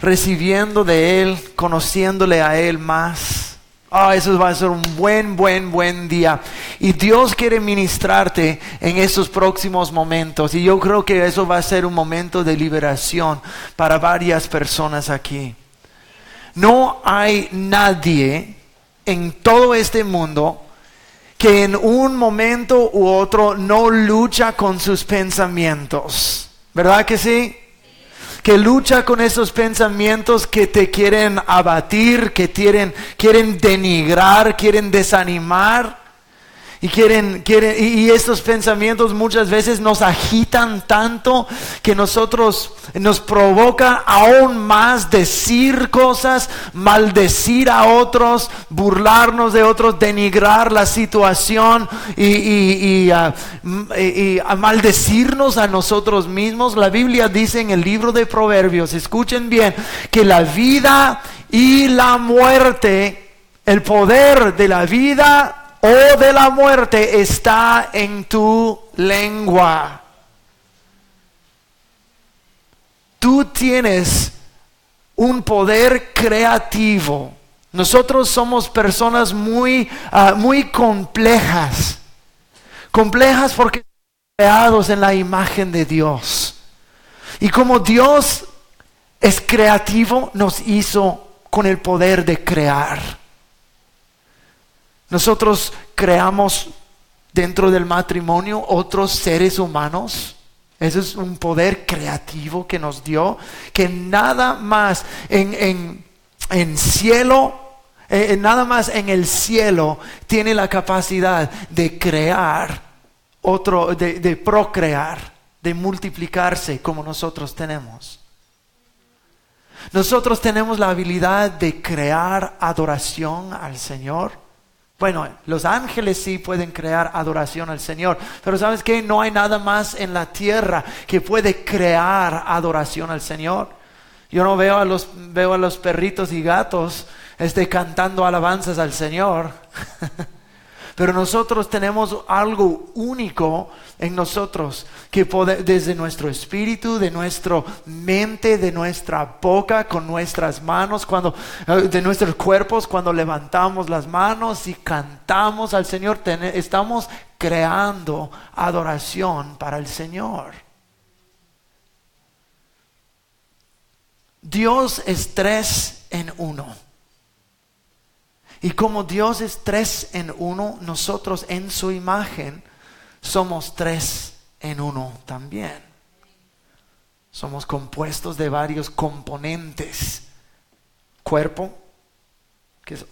Recibiendo de Él, conociéndole a Él más. Ah, eso va a ser un buen, buen, buen día. Y Dios quiere ministrarte en estos próximos momentos. Y yo creo que eso va a ser un momento de liberación para varias personas aquí. No hay nadie en todo este mundo que en un momento u otro no lucha con sus pensamientos. ¿Verdad que sí? Que lucha con esos pensamientos que te quieren abatir, que quieren, quieren denigrar, quieren desanimar. Y quieren, quieren, y, estos pensamientos muchas veces nos agitan tanto que nosotros nos provoca aún más decir cosas, maldecir a otros, burlarnos de otros, denigrar la situación y, y, y ah, maldecirnos a nosotros mismos. La Biblia dice en el libro de Proverbios, escuchen bien, que la vida y la muerte, el poder de la vida o de la muerte está en tu lengua. Tú tienes un poder creativo. Nosotros somos personas muy, ah, muy complejas. Complejas porque creados en la imagen de Dios. Y como Dios es creativo, nos hizo con el poder de crear. Nosotros creamos dentro del matrimonio otros seres humanos. Ese es un poder creativo que nos dio, que nada más en, en, cielo, eh, nada más en el cielo tiene la capacidad de crear otro, de procrear, de multiplicarse como nosotros tenemos. Nosotros tenemos la habilidad de crear adoración al Señor. Bueno, los ángeles sí pueden crear adoración al Señor, pero ¿sabes qué? No hay nada más en la tierra que puede crear adoración al Señor. Yo no veo a los, veo a los perritos y gatos este, cantando alabanzas al Señor. Pero nosotros tenemos algo único en nosotros, que desde nuestro espíritu, de nuestra mente, de nuestra boca, con nuestras manos, cuando, eh, de nuestros cuerpos, cuando levantamos las manos y cantamos al Señor, estamos creando adoración para el Señor. Dios es tres en uno. Y como Dios es tres en uno, nosotros en su imagen somos tres en uno también. Somos compuestos de varios componentes. Cuerpo, que es,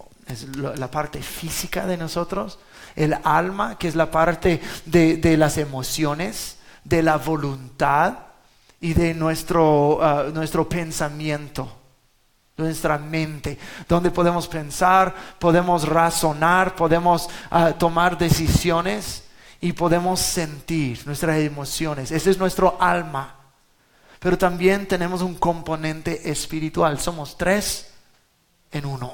la parte física de nosotros. El alma, que es la parte de, las emociones, de la voluntad y de nuestro, ah, nuestro pensamiento nuestra mente, donde podemos pensar, podemos razonar, podemos ah, tomar decisiones y podemos sentir nuestras emociones. Ese es nuestro alma. Pero también tenemos un componente espiritual. Somos tres en uno.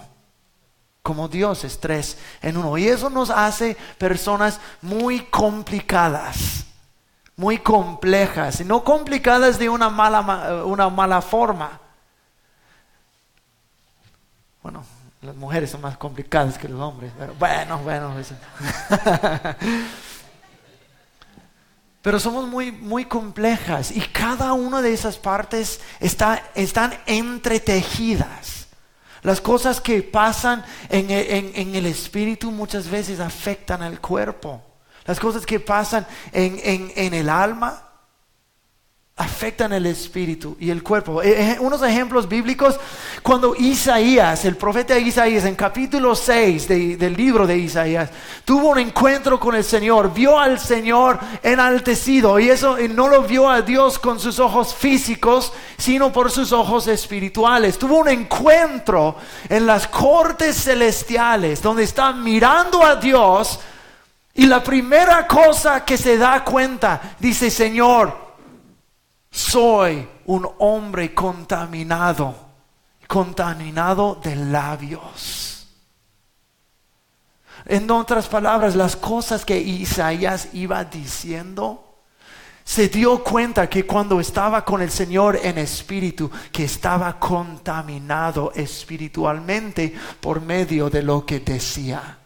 Como Dios es tres en uno. Y eso nos hace personas muy complicadas, muy complejas. Y no complicadas de una mala, una mala forma bueno, las mujeres son más complicadas que los hombres. Pero bueno, bueno. Pero somos muy, muy complejas y cada una de esas partes está, están entretejidas. Las cosas que pasan en, el espíritu muchas veces afectan al cuerpo. Las cosas que pasan en el alma afectan el espíritu y el cuerpo. Eh, eh, unos ejemplos bíblicos, cuando Isaías, el profeta Isaías, en capítulo 6 del libro de Isaías, tuvo un encuentro con el Señor, vio al Señor enaltecido y eso no lo vio a Dios con sus ojos físicos, sino por sus ojos espirituales. Tuvo un encuentro en las cortes celestiales, donde está mirando a Dios y la primera cosa que se da cuenta, dice, Señor, soy un hombre contaminado, contaminado de labios. En otras palabras, las cosas que Isaías iba diciendo se dio cuenta que cuando estaba con el Señor en espíritu, que estaba contaminado espiritualmente por medio de lo que decía.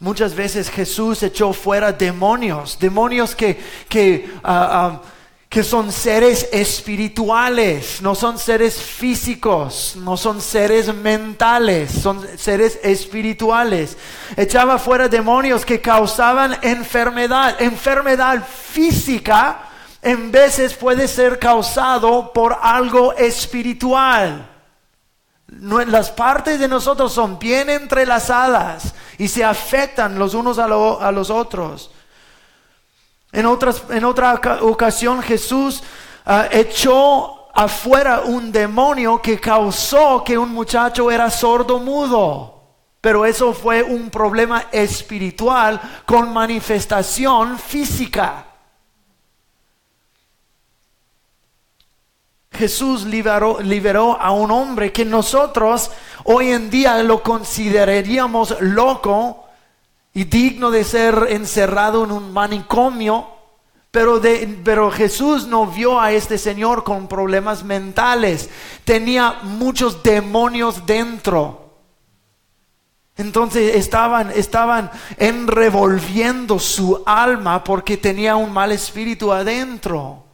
Muchas veces Jesús echó fuera demonios, demonios que, que ah, ah, que son seres espirituales, no son seres físicos, no son seres mentales, son seres espirituales. Echaba fuera demonios que causaban enfermedad, enfermedad física en veces puede ser causado por algo espiritual. Las partes de nosotros son bien entrelazadas y se afectan los unos a, a los otros. En, otras, en otra ocasión Jesús ah, echó afuera un demonio que causó que un muchacho era sordo mudo. Pero eso fue un problema espiritual con manifestación física. Jesús liberó, liberó, a un hombre que nosotros hoy en día lo consideraríamos loco y digno de ser encerrado en un manicomio. Pero, de, pero Jesús no vio a este señor con problemas mentales. Tenía muchos demonios dentro. Entonces estaban, estaban enrevolviendo su alma porque tenía un mal espíritu adentro.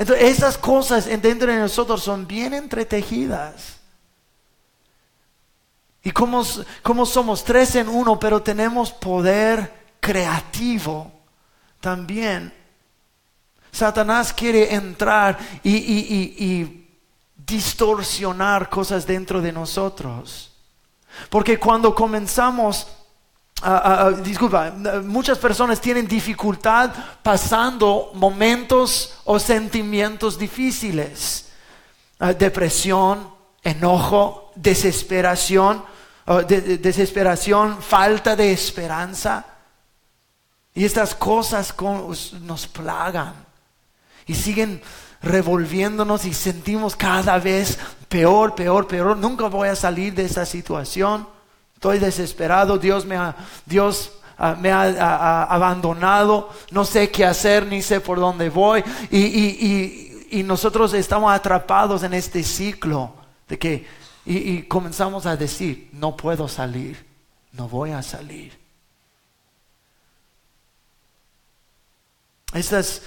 Entonces esas cosas dentro de nosotros son bien entretejidas. Y como, somos tres en uno, pero tenemos poder creativo también. Satanás quiere entrar y, distorsionar cosas dentro de nosotros. Porque cuando comenzamos disculpa, muchas personas tienen dificultad pasando momentos o sentimientos difíciles. Ah, depresión, enojo, desesperación, desesperación, falta de esperanza. Y estas cosas nos plagan y siguen revolviéndonos y sentimos cada vez peor, peor, peor. Nunca voy a salir de esta situación. Estoy desesperado. Dios me ha, Dios ah, me ha, abandonado. No sé qué hacer ni sé por dónde voy. y nosotros estamos atrapados en este ciclo de que y, comenzamos a decir, no puedo salir, no voy a salir. Estas,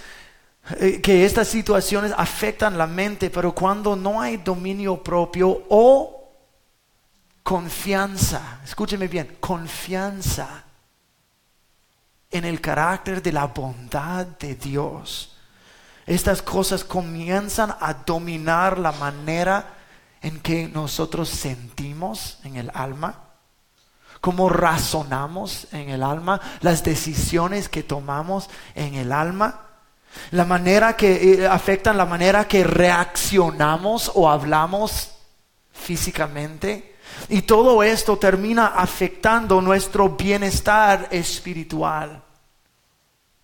eh, que estas situaciones afectan la mente, pero cuando no hay dominio propio o confianza, escúcheme bien, confianza en el carácter de la bondad de Dios, estas cosas comienzan a dominar la manera en que nosotros sentimos en el alma, cómo razonamos en el alma, las decisiones que tomamos en el alma, la manera que eh, afectan la manera que reaccionamos o hablamos físicamente. Y todo esto termina afectando nuestro bienestar espiritual.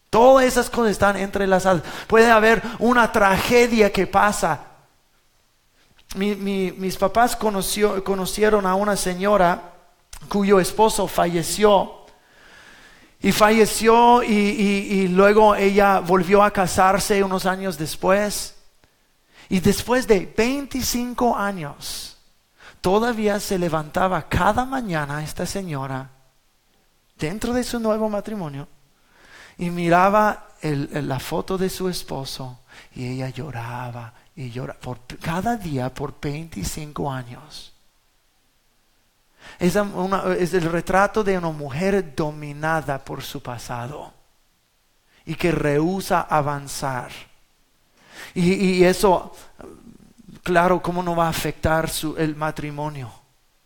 Todas esas cosas están entrelazadas. Puede haber una tragedia que pasa mis papás conocieron a una señora cuyo esposo falleció. Y falleció y, luego ella volvió a casarse unos años después. Y después de 25 años, todavía se levantaba cada mañana esta señora dentro de su nuevo matrimonio y miraba la foto de su esposo y ella lloraba y llora por cada día por 25 años. Es, es, el retrato de una mujer dominada por su pasado y que rehúsa avanzar. Y, eso, claro, ¿cómo no va a afectar su, el matrimonio?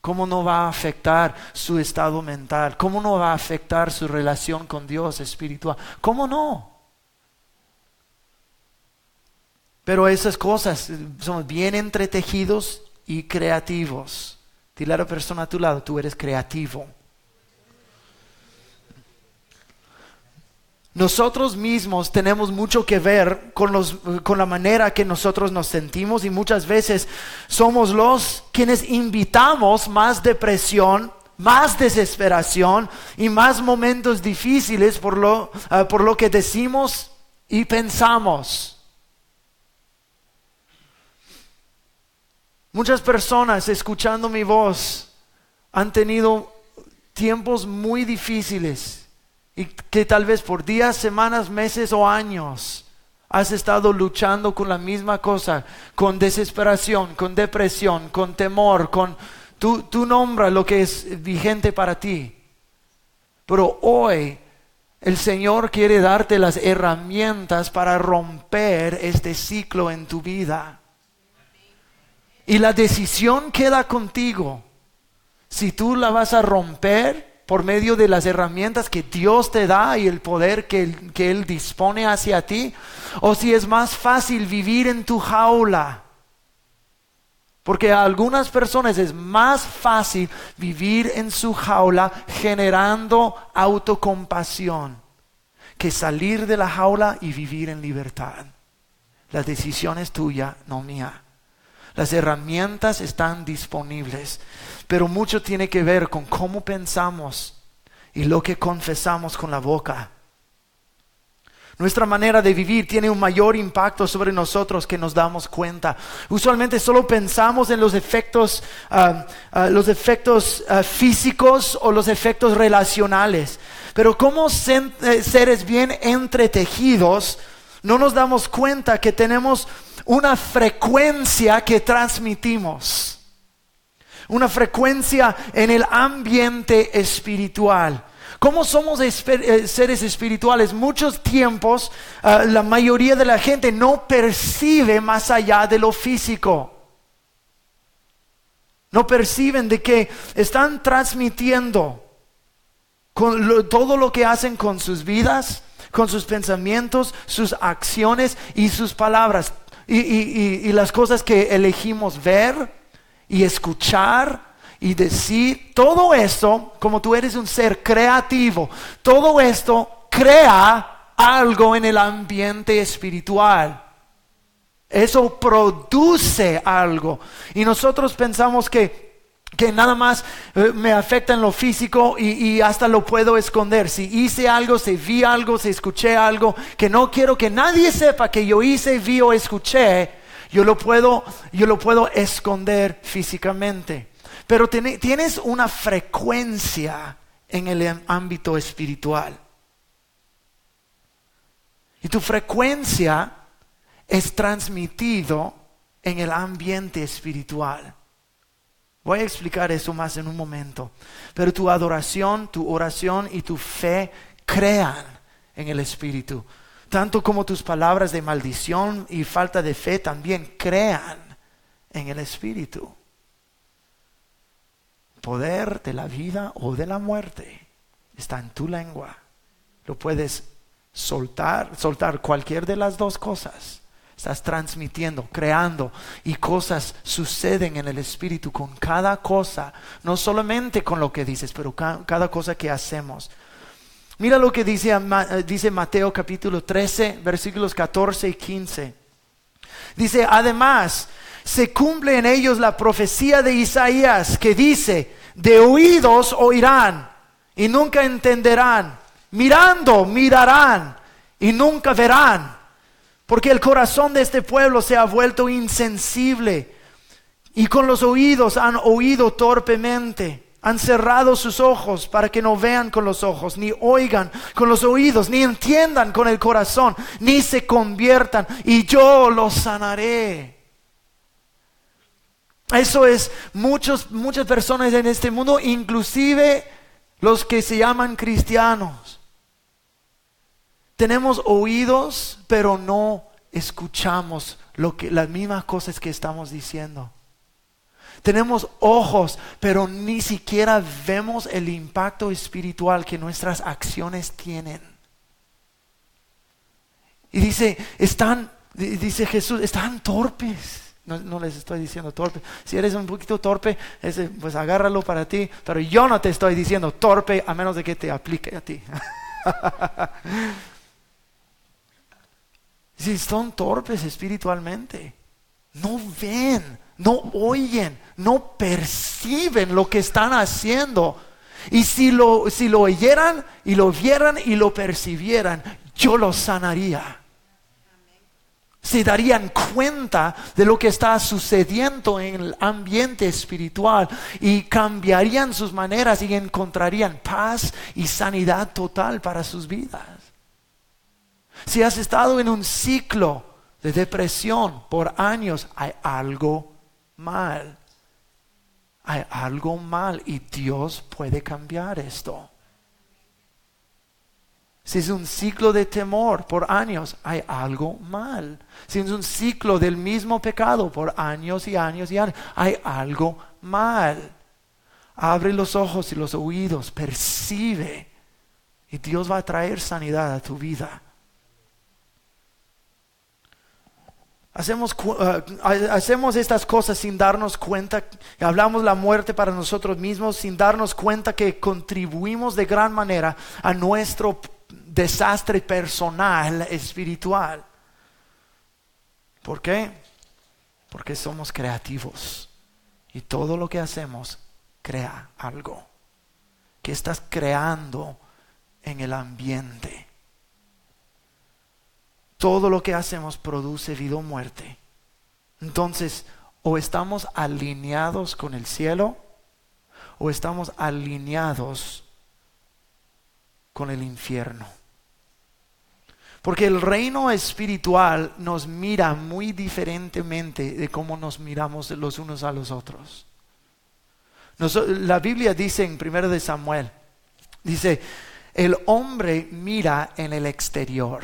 ¿Cómo no va a afectar su estado mental? ¿Cómo no va a afectar su relación con Dios espiritual? ¿Cómo no? Pero esas cosas son bien entretejidos y creativos. Dile a la persona a tu lado, tú eres creativo. Nosotros mismos tenemos mucho que ver con, los, con, la manera que nosotros nos sentimos y muchas veces somos los quienes invitamos más depresión, más desesperación y más momentos difíciles por lo, ah, por lo que decimos y pensamos. Muchas personas escuchando mi voz han tenido tiempos muy difíciles y que tal vez por días, semanas, meses o años has estado luchando con la misma cosa, con desesperación, con depresión, con temor, con... Tú, tú nombra lo que es vigente para ti. Pero hoy el Señor quiere darte las herramientas para romper este ciclo en tu vida. Y la decisión queda contigo. Si tú la vas a romper por medio de las herramientas que Dios te da y el poder que, que Él dispone hacia ti, o si es más fácil vivir en tu jaula. Porque a algunas personas es más fácil vivir en su jaula generando autocompasión que salir de la jaula y vivir en libertad. La decisión es tuya, no mía. Las herramientas están disponibles, pero mucho tiene que ver con cómo pensamos y lo que confesamos con la boca. Nuestra manera de vivir tiene un mayor impacto sobre nosotros que nos damos cuenta. Usualmente solo pensamos en los efectos, ah, ah, los efectos ah, físicos o los efectos relacionales. Pero como eh, seres bien entretejidos, no nos damos cuenta que tenemos una frecuencia que transmitimos, una frecuencia en el ambiente espiritual. ¿Cómo somos eh, seres espirituales? Muchos tiempos ah, la mayoría de la gente no percibe más allá de lo físico. No perciben de que están transmitiendo todo lo que hacen con sus vidas, con sus pensamientos, sus acciones y sus palabras y, las cosas que elegimos ver y escuchar y decir, todo esto, como tú eres un ser creativo, todo esto crea algo en el ambiente espiritual. Eso produce algo. Y nosotros pensamos que que nada más eh, me afecta en lo físico y, hasta lo puedo esconder. Si hice algo, si vi algo, si escuché algo, que no quiero que nadie sepa que yo hice, vi o escuché, yo lo puedo, yo lo puedo esconder físicamente. Pero tienes una frecuencia en el ámbito espiritual. Y tu frecuencia es transmitido en el ambiente espiritual. Voy a explicar eso más en un momento. Pero tu adoración, tu oración y tu fe crean en el Espíritu. Tanto como tus palabras de maldición y falta de fe también crean en el Espíritu. Poder de la vida o de la muerte está en tu lengua. Lo puedes soltar, soltar cualquier de las dos cosas Estás transmitiendo, creando y cosas suceden en el Espíritu con cada cosa, no solamente con lo que dices, pero cada cosa que hacemos. Mira lo que dice, eh, dice Mateo capítulo 13, versículos 14 y 15. Dice, además, se cumple en ellos la profecía de Isaías que dice, de oídos oirán y nunca entenderán, mirando mirarán y nunca verán porque el corazón de este pueblo se ha vuelto insensible y con los oídos han oído torpemente. Han cerrado sus ojos para que no vean con los ojos, ni oigan con los oídos, ni entiendan con el corazón, ni se conviertan, y yo los sanaré. Eso es muchos, muchas personas en este mundo, inclusive los que se llaman cristianos. Tenemos oídos, pero no escuchamos lo que, las mismas cosas que estamos diciendo. Tenemos ojos, pero ni siquiera vemos el impacto espiritual que nuestras acciones tienen. Y dice, están, dice Jesús, están torpes. No, les estoy diciendo torpe. Si eres un poquito torpe, pues agárralo para ti. Pero yo no te estoy diciendo torpe a menos de que te aplique a ti. Si son torpes espiritualmente, no ven, no oyen, no perciben lo que están haciendo Y si lo, si lo oyeran y lo vieran y lo percibieran, yo los sanaría. Se darían cuenta de lo que está sucediendo en el ambiente espiritual y cambiarían sus maneras y encontrarían paz y sanidad total para sus vidas. Si has estado en un ciclo de depresión por años, hay algo mal. Hay algo mal y Dios puede cambiar esto. Si es un ciclo de temor por años, hay algo mal. Si es un ciclo del mismo pecado por años y años y años, hay algo mal. Abre los ojos y los oídos, percibe. Y Dios va a traer sanidad a tu vida. Hacemos, eh, hacemos estas cosas sin darnos cuenta, hablamos la muerte para nosotros mismos sin darnos cuenta que contribuimos de gran manera a nuestro desastre personal espiritual. ¿Por qué? Porque somos creativos y todo lo que hacemos crea algo. que estás creando en el ambiente? Todo lo que hacemos produce vida o muerte. Entonces, o estamos alineados con el cielo, o estamos alineados con el infierno. Porque el reino espiritual nos mira muy diferentemente de cómo nos miramos los unos a los otros. la Biblia dice en 1 de Samuel, dice, el hombre mira en el exterior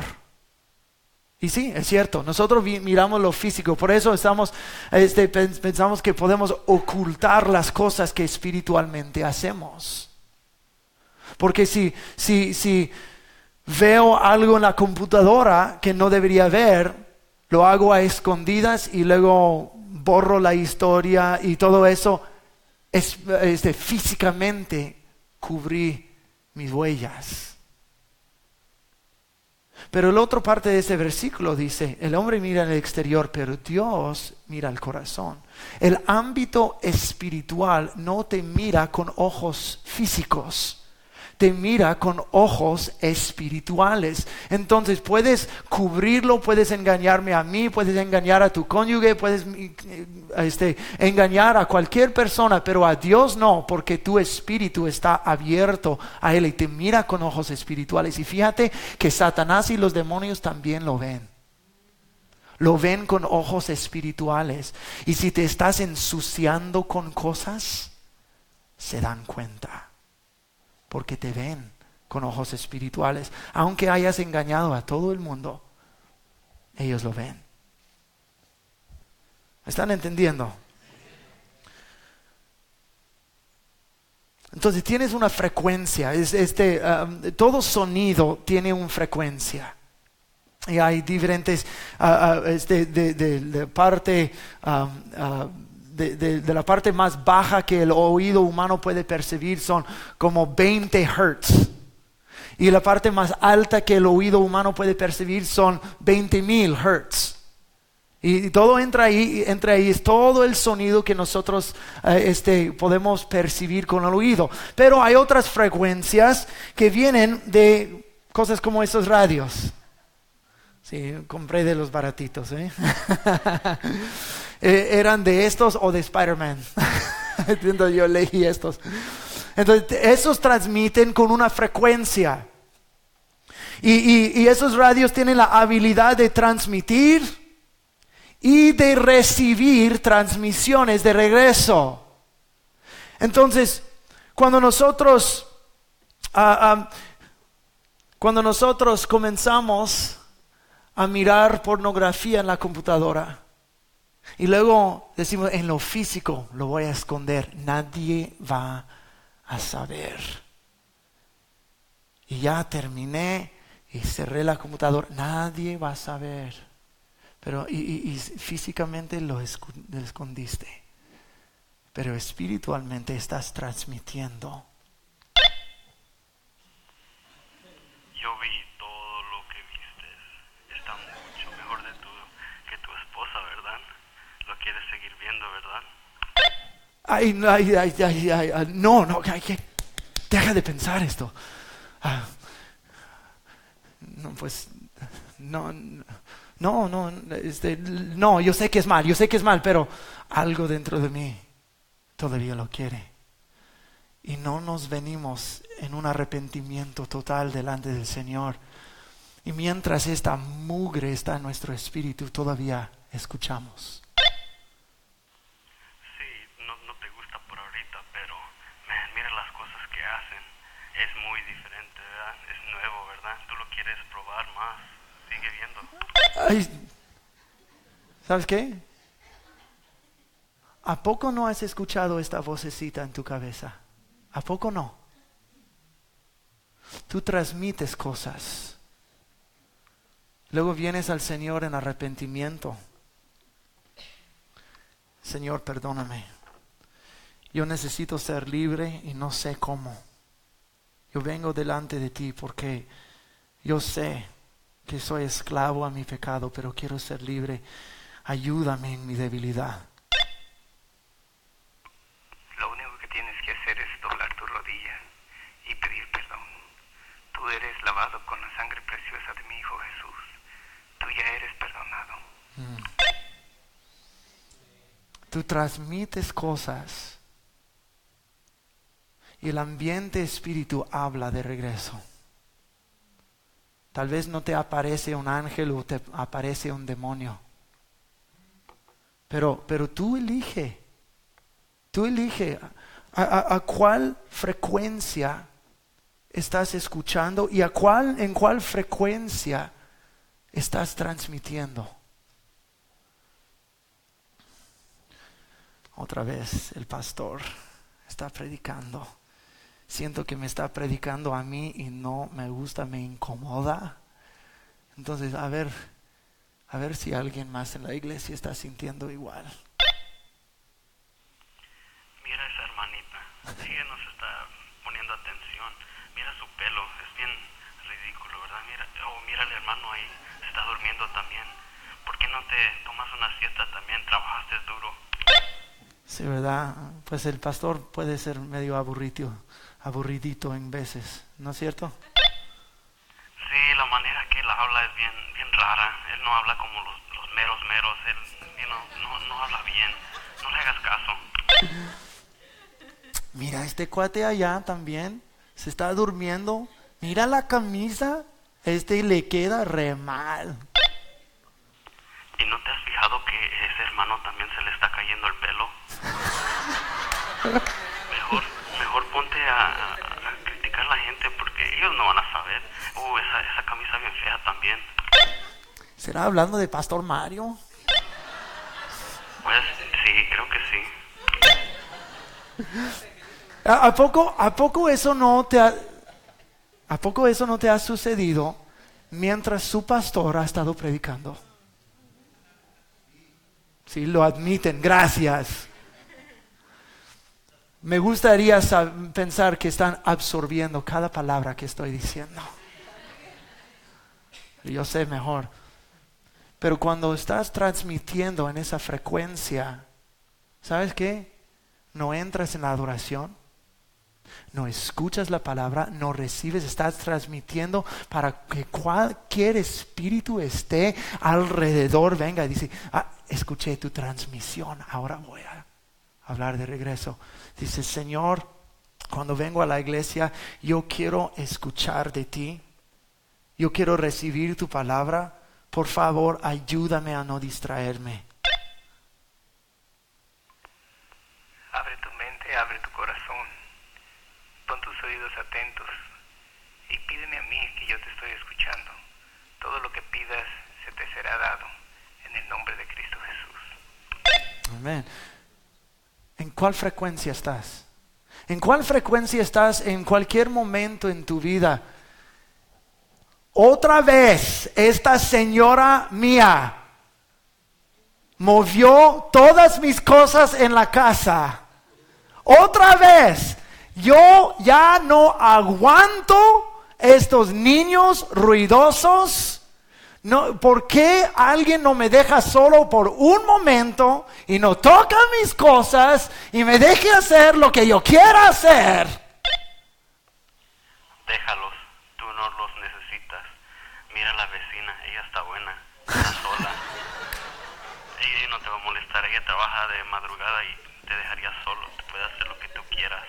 y sí, es cierto, nosotros miramos lo físico, por eso estamos, este, pensamos que podemos ocultar las cosas que espiritualmente hacemos. Porque si, si, si veo algo en la computadora que no debería ver, lo hago a escondidas y luego borro la historia y todo eso, es, este, físicamente cubrí mis huellas. Pero la otra parte de ese versículo dice, el hombre mira en el exterior, pero Dios mira el corazón. El ámbito espiritual no te mira con ojos físicos te mira con ojos espirituales. Entonces puedes cubrirlo, puedes engañarme a mí, puedes engañar a tu cónyuge, puedes eh, este, engañar a cualquier persona, pero a Dios no, porque tu espíritu está abierto a Él y te mira con ojos espirituales. Y fíjate que Satanás y los demonios también lo ven lo ven con ojos espirituales. Y si te estás ensuciando con cosas, se dan cuenta porque te ven con ojos espirituales. Aunque hayas engañado a todo el mundo, ellos lo ven. ¿Están entendiendo? Entonces tienes una frecuencia, este, um, todo sonido tiene una frecuencia. Y hay diferentes, uh, de, parte um, uh, de, la parte más baja que el oído humano puede percibir son como 20 hertz. Y la parte más alta que el oído humano puede percibir son 20 mil hertz. Y todo entra ahí, entra ahí, es todo el sonido que nosotros eh, este, podemos percibir con el oído. Pero hay otras frecuencias que vienen de cosas como esos radios. Sí, compré de los baratitos. ¿eh? Eh, eran de estos o de Spider-Man. Yo leí estos. Entonces, esos transmiten con una frecuencia. Y, esos radios tienen la habilidad de transmitir y de recibir transmisiones de regreso. Entonces, cuando nosotros, ah, ah, cuando nosotros comenzamos a mirar pornografía en la computadora, y luego decimos, en lo físico lo voy a esconder, nadie va a saber. Y ya terminé y cerré la computadora, nadie va a saber. Pero y, físicamente lo escondiste, pero espiritualmente estás transmitiendo Ay, ay, ay, ay, ay, no, no, que, deja de pensar esto. Ah, no, pues, no, no, no, este, no, yo sé que es mal, yo sé que es mal, pero algo dentro de mí todavía lo quiere. Y no nos venimos en un arrepentimiento total delante del Señor. Y mientras esta mugre está en nuestro espíritu, todavía escuchamos. Sí, no, no te gusta por ahorita, pero man, mira las cosas que hacen. Es muy diferente, ¿verdad? Es nuevo, ¿verdad? Tú lo quieres probar Sigue viendo. ¿Sabes qué? ¿A poco no has escuchado esta vocecita en tu cabeza? ¿A poco no? Tú transmites cosas. Luego vienes al Señor en arrepentimiento. Señor, perdóname. Yo necesito ser libre y no sé cómo. Yo vengo delante de ti porque yo sé que soy esclavo a mi pecado, pero quiero ser libre. Ayúdame en mi debilidad. Lo único que tienes que hacer es doblar tu rodilla y pedir perdón. Tú eres lavado con la sangre preciosa de mi Hijo Jesús. Tú ya eres perdonado. Tú transmites cosas y el ambiente espíritu habla de regreso. Tal vez no te aparece un ángel o te aparece un demonio. Pero, pero tú elige. Tú elige a, a- a cuál frecuencia estás escuchando y a cuál, en cuál frecuencia estás transmitiendo. Otra vez el pastor está predicando. Siento que me está predicando a mí y no me gusta, me incomoda. Entonces, a ver, a ver si alguien más en la iglesia está sintiendo igual. Mira esa hermanita. Ella nos está poniendo atención. Mira su pelo. Es bien ridículo, ¿verdad? Mira, oh, mira al hermano ahí. Está durmiendo también. ¿Por qué no te tomas una siesta también? Trabajaste duro. Sí, ¿verdad? Pues el pastor puede ser medio aburrido, aburridito en veces, ¿no es cierto? Sí, la manera que él habla es bien, bien rara. Él no habla como los, los meros meros. Él know, no, no habla bien. No le hagas caso. Mira, este cuate allá también se está durmiendo. Mira la camisa, este le queda re mal. ¿Y no te has fijado que ese hermano también se le está cayendo el pelo? Mejor, mejor ponte a, a- criticar a la gente porque ellos no van a saber. Uh, esa, esa camisa bien fea también. ¿Será hablando de Pastor Mario? Pues sí, creo que sí. ¿A, a poco, ¿A poco eso no te ha, a poco eso no te ha sucedido mientras su pastor ha estado predicando? Sí, lo admiten, gracias. Me gustaría pensar que están absorbiendo cada palabra que estoy diciendo. Yo sé mejor. Pero cuando estás transmitiendo en esa frecuencia, ¿sabes qué? No entras en la adoración, no escuchas la palabra, no recibes, estás transmitiendo para que cualquier espíritu esté alrededor, venga y dice, ah, escuché tu transmisión, ahora voy a hablar de regreso. Dice, Señor, cuando vengo a la iglesia, yo quiero escuchar de ti, yo quiero recibir tu palabra, por favor, ayúdame a no distraerme. Abre tu mente, abre tu corazón. Pon tus oídos atentos y pídeme a mí que yo te estoy escuchando. Todo lo que pidas se te será dado en el nombre de Cristo Jesús. Amén. ¿En cuál frecuencia estás? ¿En cuál frecuencia estás en cualquier momento en tu vida? Otra vez, esta señora mía movió todas mis cosas en la casa. Otra vez, yo ya no aguanto estos niños ruidosos. No, ¿Por qué alguien no me deja solo por un momento y no toca mis cosas y me deje hacer lo que yo quiera hacer? Déjalos, tú no los necesitas. Mira a la vecina, ella está buena, está sola. ella no te va a molestar, ella trabaja de madrugada y te dejaría solo, puede hacer lo que tú quieras.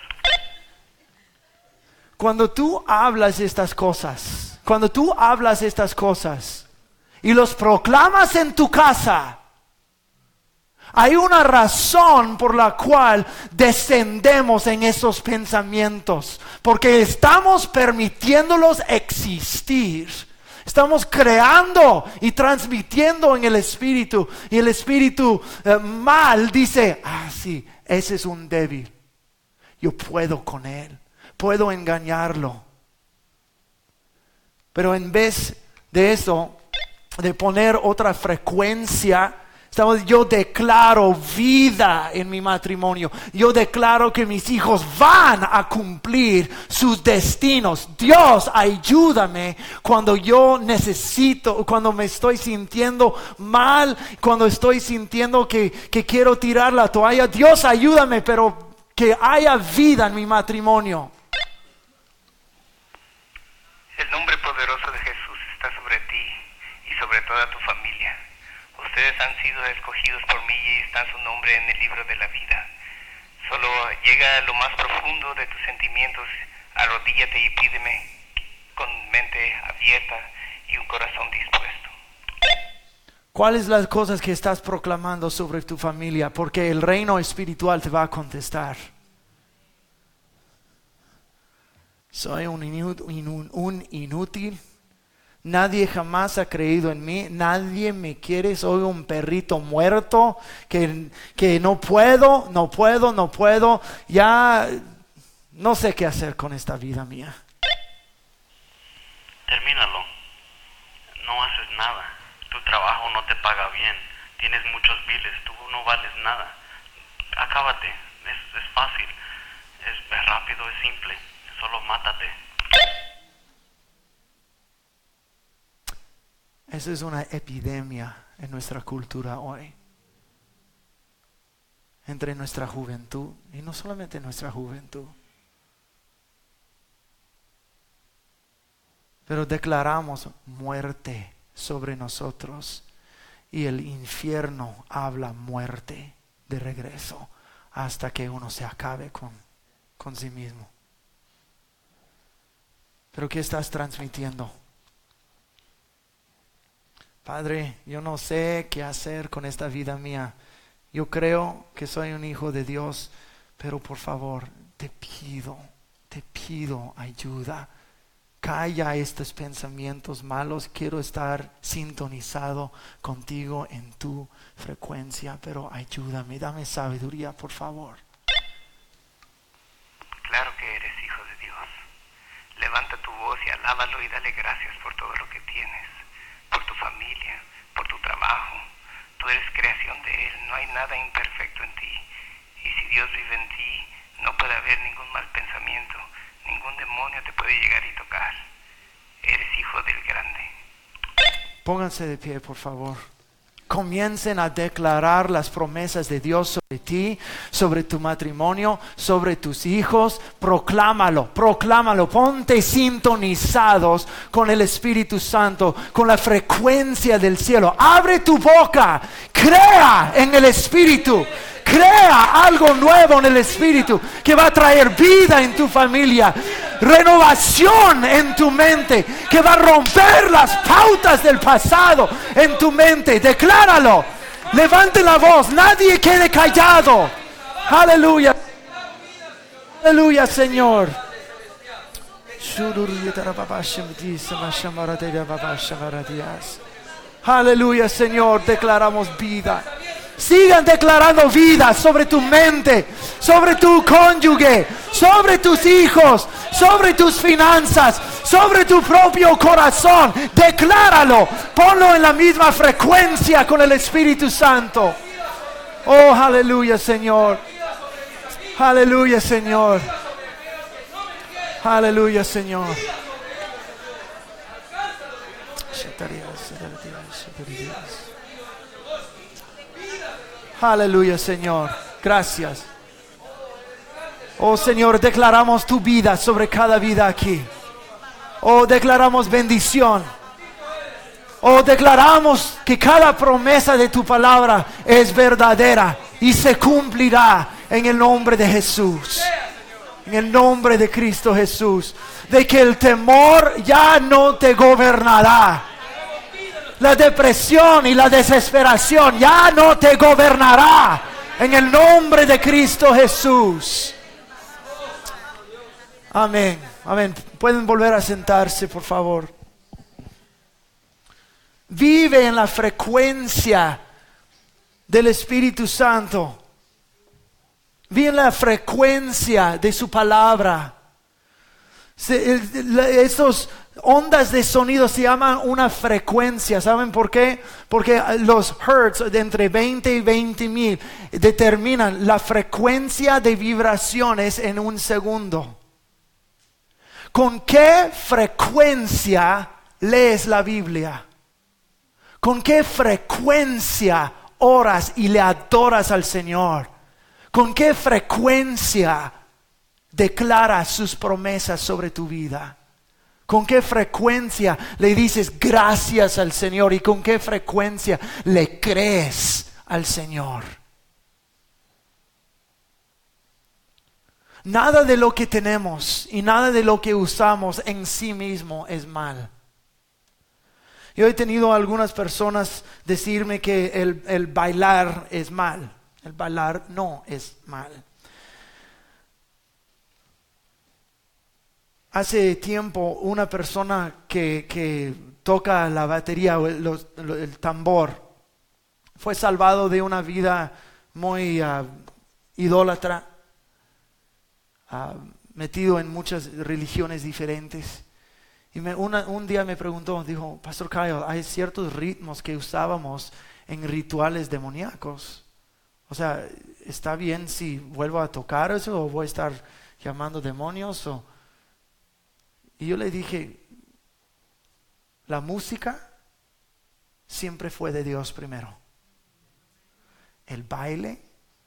Cuando tú hablas estas cosas, cuando tú hablas estas cosas y los proclamas en tu casa, hay una razón por la cual descendemos en esos pensamientos, porque estamos permitiéndolos existir. Estamos creando y transmitiendo en el espíritu. Y el espíritu eh, mal dice, ah, sí, ese es un débil. Yo puedo con él, puedo engañarlo. Pero en vez de eso, de poner otra frecuencia, Estamos, yo declaro vida en mi matrimonio. Yo declaro que mis hijos van a cumplir sus destinos. Dios, ayúdame cuando yo necesito, cuando me estoy sintiendo mal, cuando estoy sintiendo que, que quiero tirar la toalla. Dios, ayúdame, pero que haya vida en mi matrimonio. El nombre poderoso de Jesús está sobre ti sobre toda tu familia. Ustedes han sido escogidos por mí y está su nombre en el libro de la vida. Solo llega a lo más profundo de tus sentimientos, arrodíllate y pídeme con mente abierta y un corazón dispuesto. ¿Cuáles las cosas que estás proclamando sobre tu familia? Porque el reino espiritual te va a contestar. Soy un inútil Nadie jamás ha creído en mí, nadie me quiere, soy un perrito muerto que, que no puedo, no puedo, no puedo, ya no sé qué hacer con esta vida mía. Termínalo, no haces nada, tu trabajo no te paga bien, tienes muchos biles, tú no vales nada. Acábate, es, es fácil, es rápido, es simple, solo mátate. Esa es una epidemia en nuestra cultura hoy. Entre nuestra juventud, y no solamente nuestra juventud. Pero declaramos muerte sobre nosotros y el infierno habla muerte de regreso hasta que uno se acabe con, con sí mismo. Pero ¿qué estás transmitiendo? Padre, yo no sé qué hacer con esta vida mía. Yo creo que soy un hijo de Dios, pero por favor, te pido, te pido ayuda. Calla estos pensamientos malos. Quiero estar sintonizado contigo en tu frecuencia, pero ayúdame, dame sabiduría, por favor. Claro que eres hijo de Dios. Levanta tu voz y alábalo y dale gracias por todo lo que tienes tu familia, por tu trabajo. Tú eres creación de Él, no hay nada imperfecto en ti. Y si Dios vive en ti, no puede haber ningún mal pensamiento, ningún demonio te puede llegar y tocar. Eres hijo del grande. Pónganse de pie, por favor comiencen a declarar las promesas de Dios sobre ti, sobre tu matrimonio, sobre tus hijos. Proclámalo, proclámalo. Ponte sintonizados con el Espíritu Santo, con la frecuencia del cielo. Abre tu boca, crea en el Espíritu. Crea algo nuevo en el Espíritu que va a traer vida en tu familia, renovación en tu mente, que va a romper las pautas del pasado en tu mente. Decláralo. Levante la voz. Nadie quede callado. Aleluya. Aleluya, Señor. Aleluya, Señor. Declaramos vida. Sigan declarando vida sobre tu mente, sobre tu cónyuge, sobre tus hijos, sobre tus finanzas, sobre tu propio corazón. Decláralo, ponlo en la misma frecuencia con el Espíritu Santo. Oh, aleluya, Señor. Aleluya, Señor. Aleluya, Señor. Aleluya, Señor. Gracias. Oh Señor, declaramos tu vida sobre cada vida aquí. O declaramos bendición. O declaramos que cada promesa de tu palabra es verdadera y se cumplirá en el nombre de Jesús. En el nombre de Cristo Jesús. De que el temor ya no te gobernará. La depresión y la desesperación ya no te gobernará. En el nombre de Cristo Jesús. Amén. Amén. Pueden volver a sentarse, por favor. Vive en la frecuencia del Espíritu Santo. Vive en la frecuencia de su palabra. Estos ondas de sonido se llaman una frecuencia. ¿Saben por qué? Porque los hertz de entre 20 y 20 mil determinan la frecuencia de vibraciones en un segundo. ¿Con qué frecuencia lees la Biblia? ¿Con qué frecuencia oras y le adoras al Señor? ¿Con qué frecuencia declaras sus promesas sobre tu vida? ¿Con qué frecuencia le dices gracias al Señor? ¿Y con qué frecuencia le crees al Señor? Nada de lo que tenemos y nada de lo que usamos en sí mismo es mal. Yo he tenido algunas personas decirme que el, bailar es mal. El bailar no es mal. Hace tiempo una persona que, toca la batería o el, tambor fue salvado de una vida muy ah, idólatra, ah, metido en muchas religiones diferentes. Y un día me preguntó, dijo, Pastor Kyle, hay ciertos ritmos que usábamos en rituales demoníacos. O sea, ¿está bien si vuelvo a tocar eso o voy a estar llamando demonios? O... Y yo le dije, la música siempre fue de Dios primero. El baile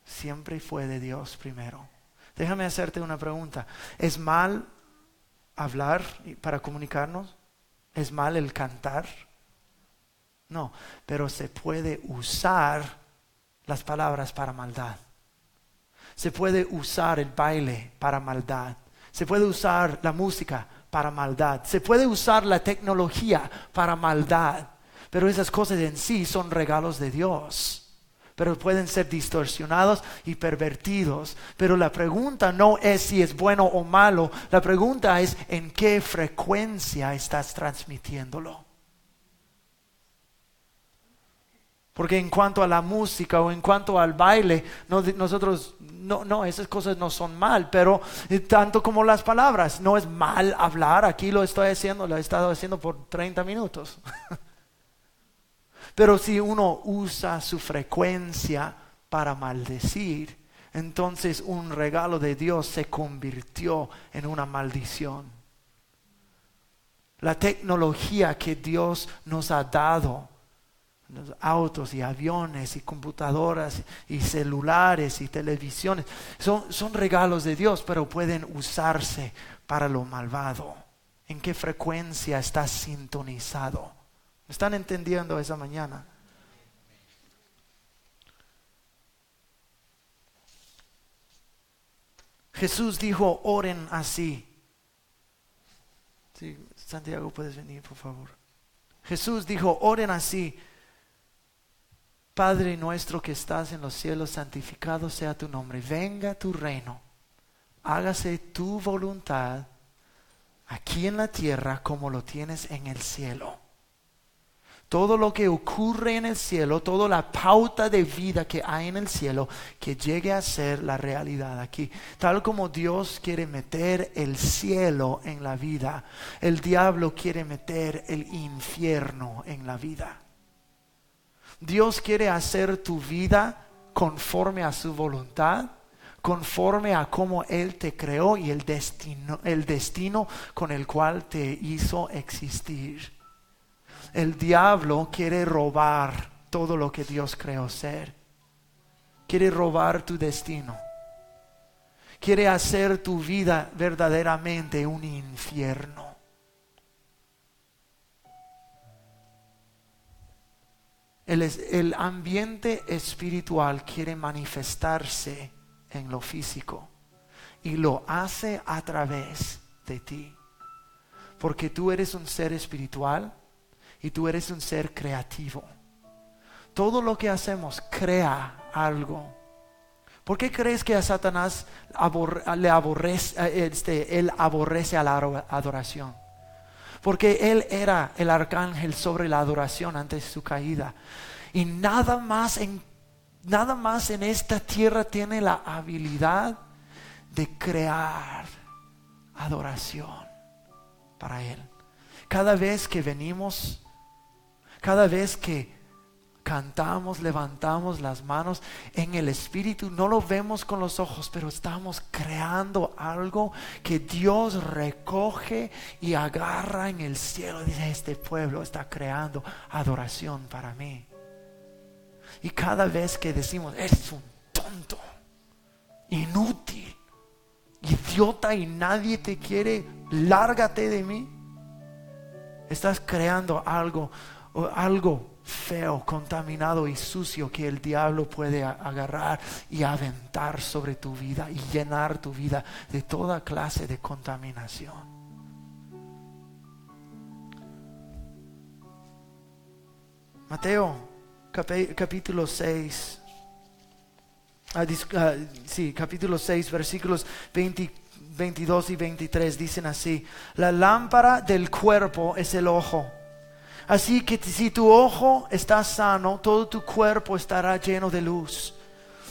siempre fue de Dios primero. Déjame hacerte una pregunta. ¿Es mal hablar para comunicarnos? ¿Es mal el cantar? No, pero se puede usar las palabras para maldad. Se puede usar el baile para maldad. Se puede usar la música para maldad. Se puede usar la tecnología para maldad. Pero esas cosas en sí son regalos de Dios pero pueden ser distorsionados y pervertidos. Pero la pregunta no es si es bueno o malo, la pregunta es en qué frecuencia estás transmitiéndolo. Porque en cuanto a la música o en cuanto al baile, nosotros, no, no, esas cosas no son mal, pero eh, tanto como las palabras, no es mal hablar, aquí lo estoy haciendo, lo he estado haciendo por 30 minutos. Pero si uno usa su frecuencia para maldecir, entonces un regalo de Dios se convirtió en una maldición. La tecnología que Dios nos ha dado, autos y aviones y computadoras y celulares y televisiones, son, son regalos de Dios, pero pueden usarse para lo malvado. ¿En qué frecuencia está sintonizado? ¿Me están entendiendo esa mañana? Jesús dijo, oren así. Santiago, puedes venir, por favor. Jesús dijo, oren así. Padre nuestro que estás en los cielos, santificado sea tu nombre. Venga tu reino. Hágase tu voluntad aquí en la tierra como lo tienes en el cielo todo lo que ocurre en el cielo, toda la pauta de vida que hay en el cielo, que llegue a ser la realidad aquí. Tal como Dios quiere meter el cielo en la vida, el diablo quiere meter el infierno en la vida. Dios quiere hacer tu vida conforme a su voluntad conforme a cómo Él te creó y el destino, el destino con el cual te hizo existir el diablo quiere robar todo lo que Dios creó ser. Quiere robar tu destino. Quiere hacer tu vida verdaderamente un infierno. El, ambiente espiritual quiere manifestarse en lo físico y lo hace a través de ti. Porque tú eres un ser espiritual y tú eres un ser creativo. Todo lo que hacemos crea algo. ¿Por qué crees que a Satanás le aborrece, eh, este, él aborrece a la adoración? Porque él era el arcángel sobre la adoración antes de su caída. Y nada más en, nada más en esta tierra tiene la habilidad de crear adoración para Él. Cada vez que venimos cada vez que cantamos, levantamos las manos en el Espíritu, no lo vemos con los ojos, pero estamos creando algo que Dios recoge y agarra en el cielo. Dice, este pueblo está creando adoración para mí. Y cada vez que decimos, eres un tonto, inútil, idiota y nadie te quiere, lárgate de mí. Estás creando algo algo feo, contaminado y sucio que el diablo puede agarrar y aventar sobre tu vida y llenar tu vida de toda clase de contaminación. Mateo capítulo 6. Ah, ah, sí, capítulo 6, versículos 22 y 23 dicen así, la lámpara del cuerpo es el ojo. Así que si tu ojo está sano, todo tu cuerpo estará lleno de luz.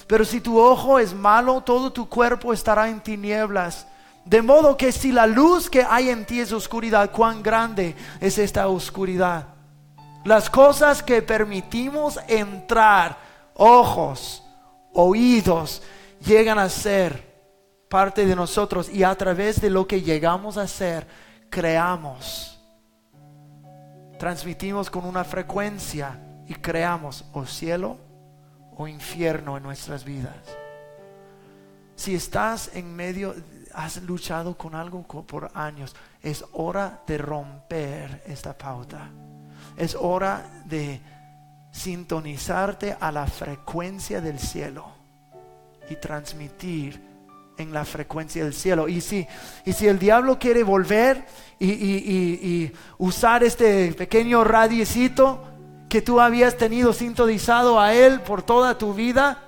Pero si tu ojo es malo, todo tu cuerpo estará en tinieblas. De modo que si la luz que hay en ti es oscuridad, cuán grande es esta oscuridad. Las cosas que permitimos entrar, ojos, oídos, llegan a ser parte de nosotros y a través de lo que llegamos a ser, creamos transmitimos con una frecuencia y creamos o cielo o infierno en nuestras vidas. Si estás en medio, has luchado con algo por años, es hora de romper esta pauta. Es hora de sintonizarte a la frecuencia del cielo y transmitir en la frecuencia del cielo. Y si, y si el diablo quiere volver y, usar este pequeño radiecito que tú habías tenido sintonizado a él por toda tu vida,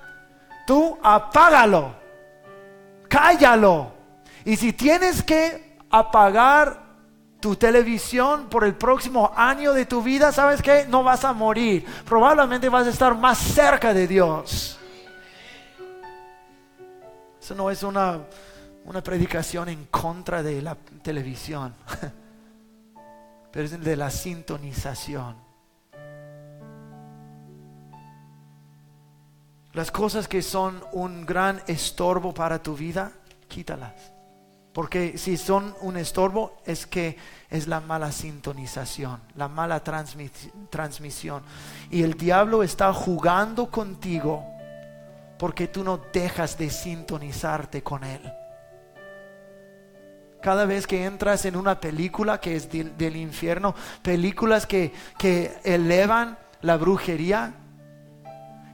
tú apágalo, cállalo. Y si tienes que apagar tu televisión por el próximo año de tu vida, ¿sabes qué? No vas a morir. Probablemente vas a estar más cerca de Dios. Eso no es una, una predicación en contra de la televisión, pero es de la sintonización. Las cosas que son un gran estorbo para tu vida, quítalas. Porque si son un estorbo es que es la mala sintonización, la mala transmisión. Y el diablo está jugando contigo porque tú no dejas de sintonizarte con Él. Cada vez que entras en una película que es del, infierno, películas que, que elevan la brujería,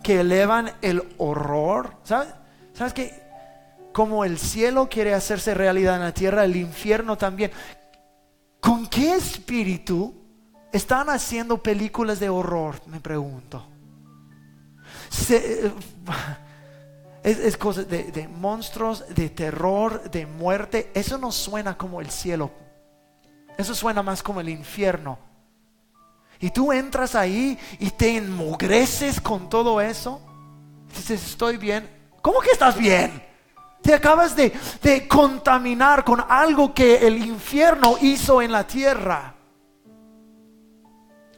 que elevan el horror, ¿sabes? ¿Sabes que como el cielo quiere hacerse realidad en la tierra, el infierno también. ¿Con qué espíritu están haciendo películas de horror? Me pregunto. Se, es, cosa de, monstruos, de terror, de muerte. Eso no suena como el cielo. Eso suena más como el infierno. Y tú entras ahí y te enmugreces con todo eso. Dices, estoy bien. ¿Cómo que estás bien? Te acabas de, de contaminar con algo que el infierno hizo en la tierra.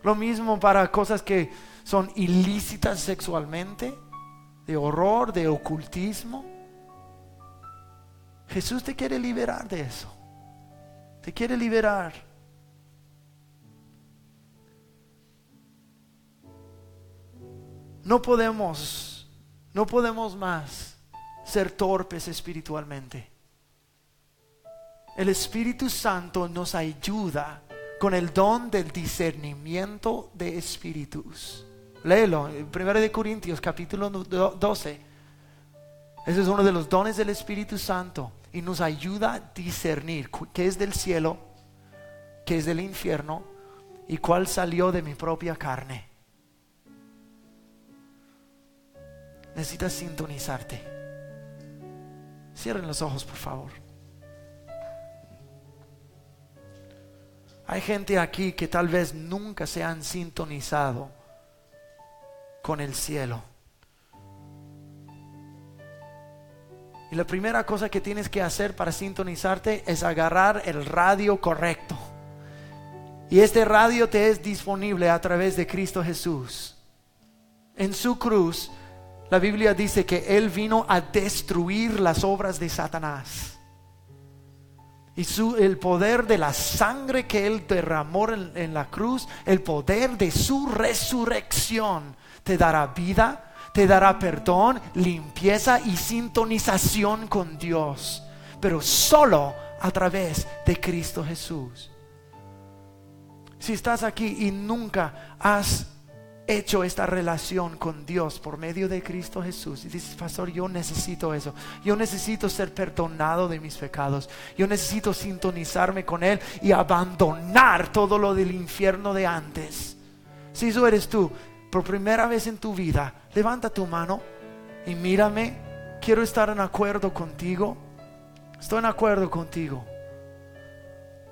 Lo mismo para cosas que son ilícitas sexualmente de horror, de ocultismo. Jesús te quiere liberar de eso. Te quiere liberar. No podemos, no podemos más ser torpes espiritualmente. El Espíritu Santo nos ayuda con el don del discernimiento de espíritus léelo. Primero de Corintios, capítulo 12. Ese es uno de los dones del Espíritu Santo y nos ayuda a discernir qué es del cielo, qué es del infierno y cuál salió de mi propia carne. Necesitas sintonizarte. Cierren los ojos, por favor. Hay gente aquí que tal vez nunca se han sintonizado con el cielo. Y la primera cosa que tienes que hacer para sintonizarte es agarrar el radio correcto. Y este radio te es disponible a través de Cristo Jesús. En su cruz, la Biblia dice que Él vino a destruir las obras de Satanás. Y su, el poder de la sangre que Él derramó en la cruz, el poder de su resurrección, te dará vida, te dará perdón, limpieza y sintonización con Dios, pero solo a través de Cristo Jesús. Si estás aquí y nunca has hecho esta relación con Dios por medio de Cristo Jesús y dices, pastor, yo necesito eso, yo necesito ser perdonado de mis pecados, yo necesito sintonizarme con Él y abandonar todo lo del infierno de antes. Si eso eres tú, por primera vez en tu vida, levanta tu mano y mírame. Quiero estar en acuerdo contigo. Estoy en acuerdo contigo.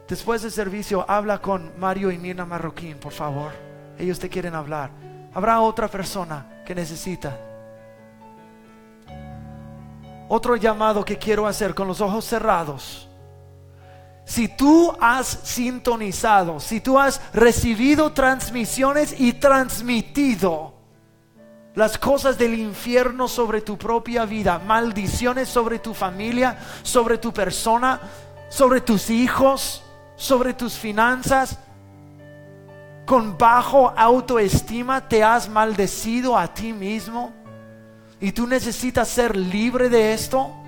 Después del servicio, habla con Mario y Mirna Marroquín, por favor. Ellos te quieren hablar. Habrá otra persona que necesita. Otro llamado que quiero hacer con los ojos cerrados. Si tú has sintonizado, si tú has recibido transmisiones y transmitido las cosas del infierno sobre tu propia vida, maldiciones sobre tu familia, sobre tu persona, sobre tus hijos, sobre tus finanzas, con bajo autoestima te has maldecido a ti mismo y tú necesitas ser libre de esto.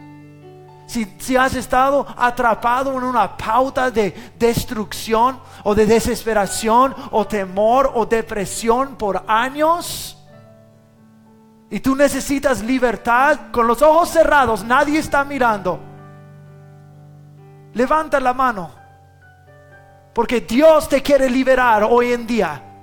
Si, has estado atrapado en una pauta de destrucción o de desesperación o temor o depresión por años y tú necesitas libertad con los ojos cerrados, nadie está mirando. Levanta la mano, porque Dios te quiere liberar hoy en día.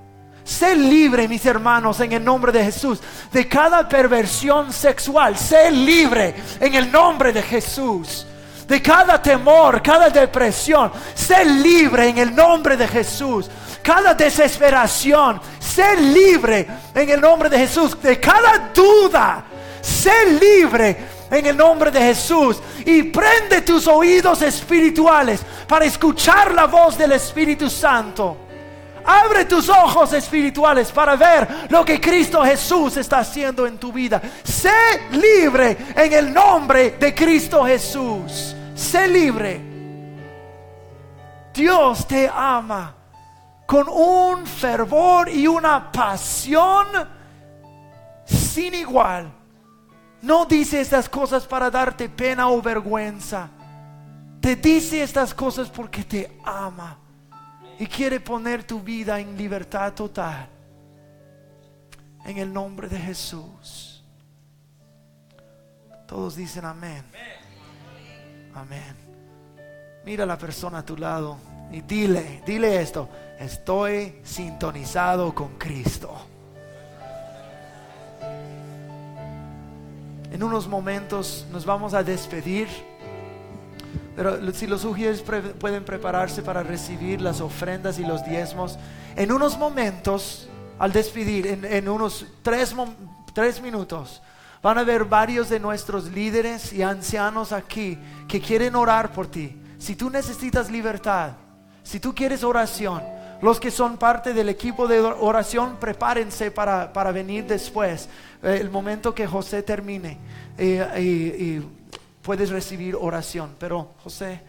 Sé libre, mis hermanos, en el nombre de Jesús, de cada perversión sexual. Sé libre en el nombre de Jesús. De cada temor, cada depresión. Sé libre en el nombre de Jesús. Cada desesperación. Sé libre en el nombre de Jesús. De cada duda. Sé libre en el nombre de Jesús. Y prende tus oídos espirituales para escuchar la voz del Espíritu Santo. Abre tus ojos espirituales para ver lo que Cristo Jesús está haciendo en tu vida. Sé libre en el nombre de Cristo Jesús. Sé libre. Dios te ama con un fervor y una pasión sin igual. No dice estas cosas para darte pena o vergüenza. Te dice estas cosas porque te ama y quiere poner tu vida en libertad total. En el nombre de Jesús. Todos dicen amén. Amén. Mira a la persona a tu lado y dile, dile esto, estoy sintonizado con Cristo. En unos momentos nos vamos a despedir. Pero si los sugieres pueden prepararse para recibir las ofrendas y los diezmos, en unos momentos, al despedir, en, unos tres, tres minutos, van a ver varios de nuestros líderes y ancianos aquí que quieren orar por ti. Si tú necesitas libertad, si tú quieres oración, los que son parte del equipo de oración, prepárense para, venir después, eh, el momento que José termine. Eh, y puedes recibir oración. Pero José,